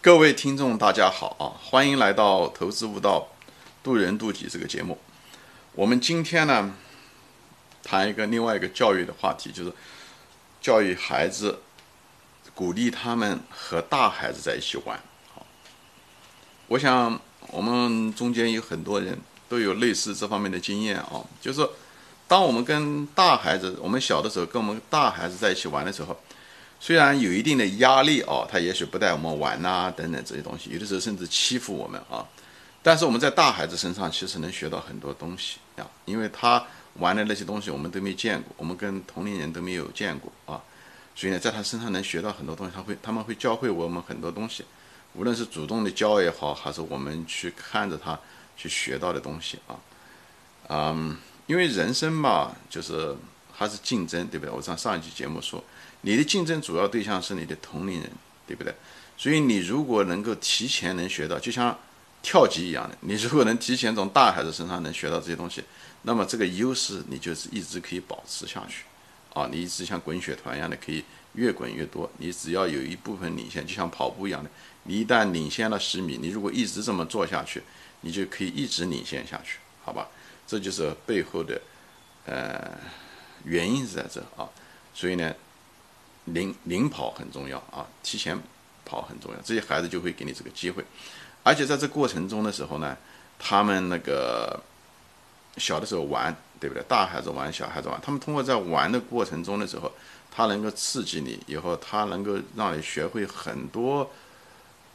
各位听众，大家好啊！欢迎来到《投资悟道，渡人渡己》这个节目。我们今天呢，谈一个另外一个教育的话题，就是教育孩子，鼓励他们和大孩子在一起玩。好，我想我们中间有很多人都有类似这方面的经验啊，就是当我们跟大孩子，我们小的时候跟我们大孩子在一起玩的时候。虽然有一定的压力哦，他也许不带我们玩呐，等等这些东西，有的时候甚至欺负我们啊。但是我们在大孩子身上其实能学到很多东西啊，因为他玩的那些东西我们都没见过，我们跟同龄人都没有见过啊，所以呢，在他身上能学到很多东西，他会他们会教会我们很多东西，无论是主动的教也好，还是我们去看着他去学到的东西啊，嗯，因为人生嘛，就是还是竞争，对不对？我上上一期节目说。你的竞争主要对象是你的同龄人，对不对？所以你如果能够提前能学到，就像跳级一样的，你如果能提前从大孩子身上能学到这些东西，那么这个优势你就是一直可以保持下去，啊，你一直像滚雪团一样的可以越滚越多。你只要有一部分领先，就像跑步一样的，你一旦领先了十米，你如果一直这么做下去，你就可以一直领先下去，好吧？这就是背后的呃原因是在这啊，所以呢。领领跑很重要啊，提前跑很重要，这些孩子就会给你这个机会，而且在这过程中的时候呢，他们那个小的时候玩，对不对？大孩子玩，小孩子玩，他们通过在玩的过程中的时候，他能够刺激你，以后他能够让你学会很多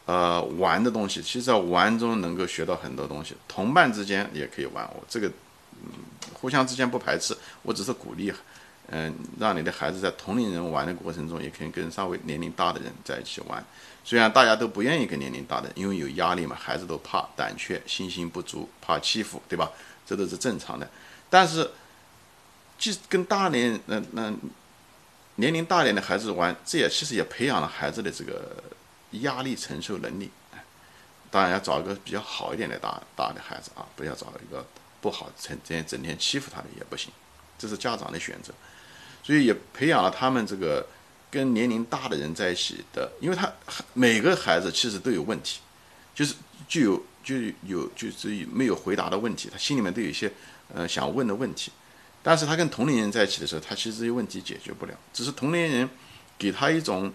呃玩的东西。其实，在玩中能够学到很多东西，同伴之间也可以玩，我这个嗯，互相之间不排斥，我只是鼓励。嗯，让你的孩子在同龄人玩的过程中，也可以跟稍微年龄大的人在一起玩。虽然大家都不愿意跟年龄大的，因为有压力嘛，孩子都怕、胆怯、信心不足、怕欺负，对吧？这都是正常的。但是，即跟大年那那年龄大点的孩子玩，这也其实也培养了孩子的这个压力承受能力。当然要找一个比较好一点的大大的孩子啊，不要找一个不好整天整天欺负他的也不行。这是家长的选择。所以也培养了他们这个跟年龄大的人在一起的，因为他每个孩子其实都有问题，就是就有就有就是没有回答的问题，他心里面都有一些呃想问的问题，但是他跟同龄人在一起的时候，他其实这些问题解决不了，只是同龄人给他一种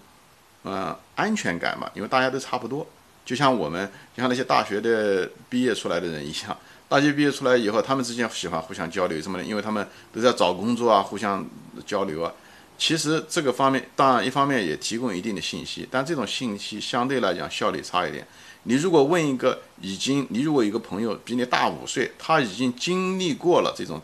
呃安全感嘛，因为大家都差不多，就像我们就像那些大学的毕业出来的人一样。大学毕业出来以后，他们之间喜欢互相交流什么的，因为他们都在找工作啊，互相交流啊。其实这个方面，当然一方面也提供一定的信息，但这种信息相对来讲效率差一点。你如果问一个已经，你如果有个朋友比你大五岁，他已经经历过了这种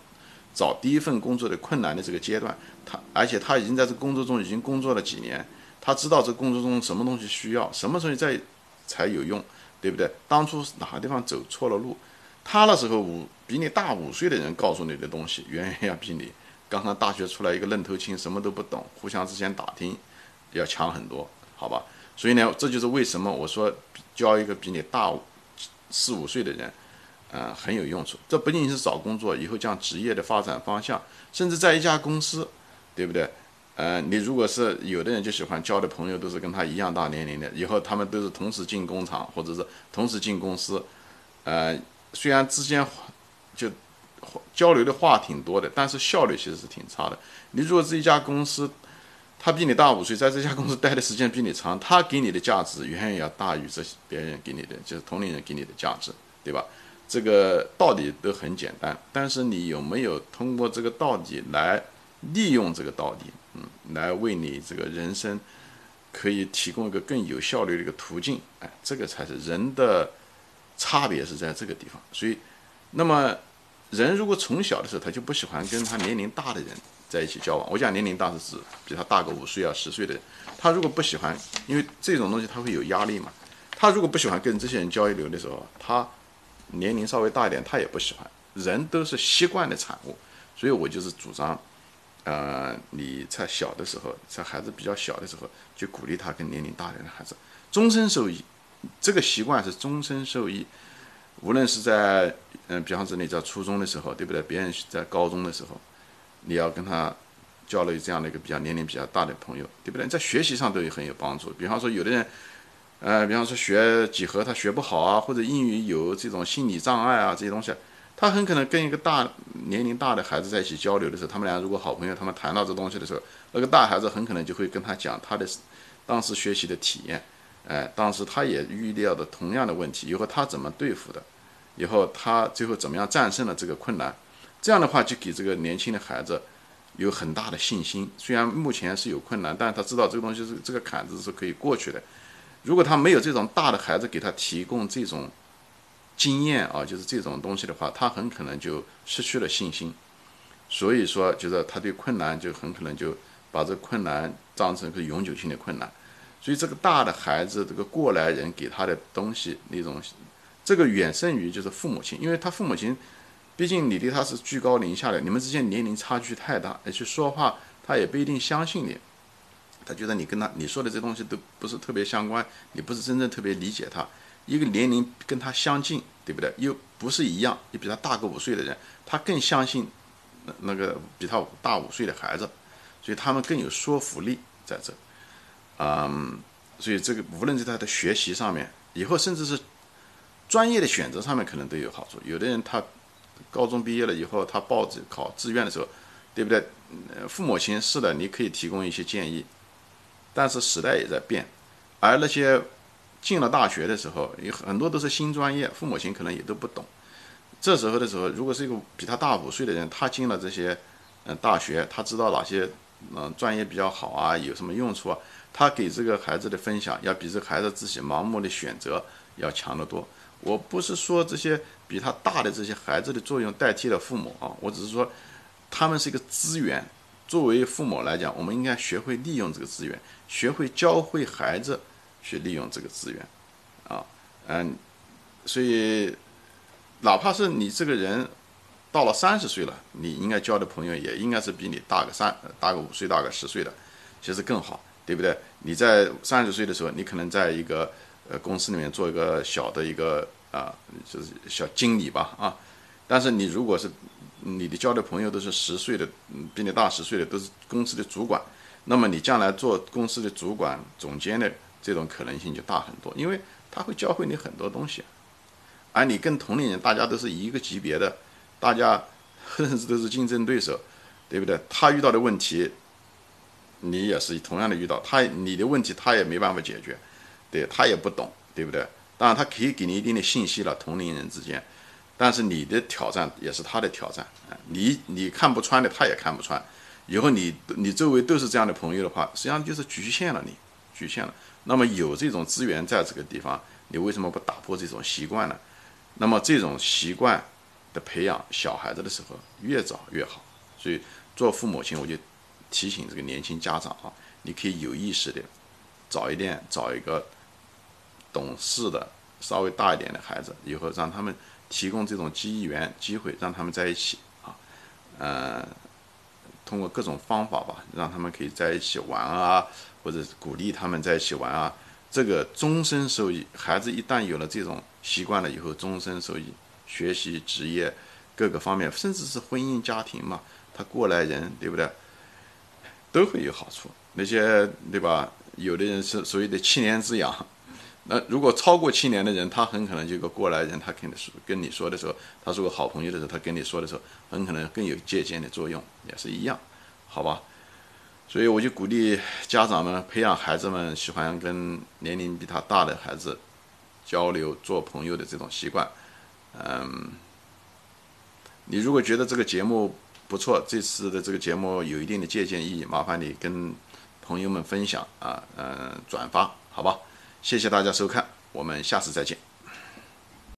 找第一份工作的困难的这个阶段，他而且他已经在这工作中已经工作了几年，他知道这工作中什么东西需要，什么东西在才有用，对不对？当初哪个地方走错了路？他那时候五比你大五岁的人告诉你的东西，远远要比你刚刚大学出来一个愣头青什么都不懂，互相之间打听要强很多，好吧？所以呢，这就是为什么我说教一个比你大四五岁的人，呃，很有用处。这不仅仅是找工作，以后将职业的发展方向，甚至在一家公司，对不对？呃，你如果是有的人就喜欢交的朋友都是跟他一样大年龄的，以后他们都是同时进工厂或者是同时进公司，呃。虽然之间就交流的话挺多的，但是效率其实是挺差的。你如果是一家公司，他比你大五岁，在这家公司待的时间比你长，他给你的价值远远要大于这些别人给你的，就是同龄人给你的价值，对吧？这个道理都很简单，但是你有没有通过这个道理来利用这个道理，嗯，来为你这个人生可以提供一个更有效率的一个途径？哎，这个才是人的。差别是在这个地方，所以，那么人如果从小的时候他就不喜欢跟他年龄大的人在一起交往，我讲年龄大是指比他大个五岁啊十岁的人，他如果不喜欢，因为这种东西他会有压力嘛，他如果不喜欢跟这些人交流的时候，他年龄稍微大一点他也不喜欢，人都是习惯的产物，所以我就是主张，呃，你在小的时候，在孩子比较小的时候，就鼓励他跟年龄大点的孩子，终身受益。这个习惯是终身受益，无论是在嗯，比方说你在初中的时候，对不对？别人在高中的时候，你要跟他交流这样的一个比较年龄比较大的朋友，对不对？在学习上都有很有帮助。比方说，有的人，呃，比方说学几何他学不好啊，或者英语有这种心理障碍啊这些东西，他很可能跟一个大年龄大的孩子在一起交流的时候，他们俩如果好朋友，他们谈到这东西的时候，那个大孩子很可能就会跟他讲他的当时学习的体验，哎，当时他也预料的同样的问题，以后他怎么对付的，以后他最后怎么样战胜了这个困难，这样的话就给这个年轻的孩子。有很大的信心，虽然目前是有困难，但是他知道这个东西是这个坎子是可以过去的。如果他没有这种大的孩子给他提供这种经验啊，就是这种东西的话，他很可能就失去了信心。所以说，就是他对困难就很可能就把这困难当成个永久性的困难。所以这个大的孩子，这个过来人给他的东西那种，这个远胜于就是父母亲，因为他父母亲。毕竟你对他是居高临下的，你们之间年龄差距太大，而且说话他也不一定相信你，他觉得你跟他你说的这东西都不是特别相关，你不是真正特别理解他。一个年龄跟他相近，对不对？又不是一样，你比他大个五岁的人，他更相信那那个比他大五岁的孩子，所以他们更有说服力在这。嗯，所以这个无论在他的学习上面，以后甚至是专业的选择上面，可能都有好处。有的人他。高中毕业了以后，他报考志愿的时候，对不对？父母亲是的，你可以提供一些建议，但是时代也在变，而那些进了大学的时候，有很多都是新专业，父母亲可能也都不懂。这时候的时候，如果是一个比他大五岁的人，他进了这些嗯大学，他知道哪些嗯专业比较好啊，有什么用处啊？他给这个孩子的分享，要比这孩子自己盲目的选择要强得多。我不是说这些比他大的这些孩子的作用代替了父母啊，我只是说，他们是一个资源。作为父母来讲，我们应该学会利用这个资源，学会教会孩子去利用这个资源，啊，嗯，所以，哪怕是你这个人到了三十岁了，你应该交的朋友也应该是比你大个三大个五岁、大个十岁的，其实更好，对不对？你在三十岁的时候，你可能在一个。呃，公司里面做一个小的一个啊，就是小经理吧啊。但是你如果是你的交的朋友都是十岁的，比你大十岁的，都是公司的主管，那么你将来做公司的主管、总监的这种可能性就大很多，因为他会教会你很多东西。而你跟同龄人，大家都是一个级别的，大家甚 至都是竞争对手，对不对？他遇到的问题，你也是同样的遇到，他你的问题他也没办法解决。对他也不懂，对不对？当然，他可以给你一定的信息了，同龄人之间。但是你的挑战也是他的挑战啊！你你看不穿的，他也看不穿。以后你你周围都是这样的朋友的话，实际上就是局限了你，局限了。那么有这种资源在这个地方，你为什么不打破这种习惯呢？那么这种习惯的培养，小孩子的时候越早越好。所以做父母亲，我就提醒这个年轻家长啊，你可以有意识的早一点找一个。懂事的稍微大一点的孩子，以后让他们提供这种机缘机会，让他们在一起啊，呃，通过各种方法吧，让他们可以在一起玩啊，或者鼓励他们在一起玩啊，这个终身受益。孩子一旦有了这种习惯了以后，终身受益，学习、职业各个方面，甚至是婚姻家庭嘛，他过来人对不对，都会有好处。那些对吧？有的人是所谓的七年之痒。那如果超过七年的人，他很可能就个过来人，他肯定是跟你说的时候，他是个好朋友的时候，他跟你说的时候，很可能更有借鉴的作用，也是一样，好吧？所以我就鼓励家长们培养孩子们喜欢跟年龄比他大的孩子交流、做朋友的这种习惯。嗯，你如果觉得这个节目不错，这次的这个节目有一定的借鉴意义，麻烦你跟朋友们分享啊，嗯，转发，好吧？谢谢大家收看，我们下次再见。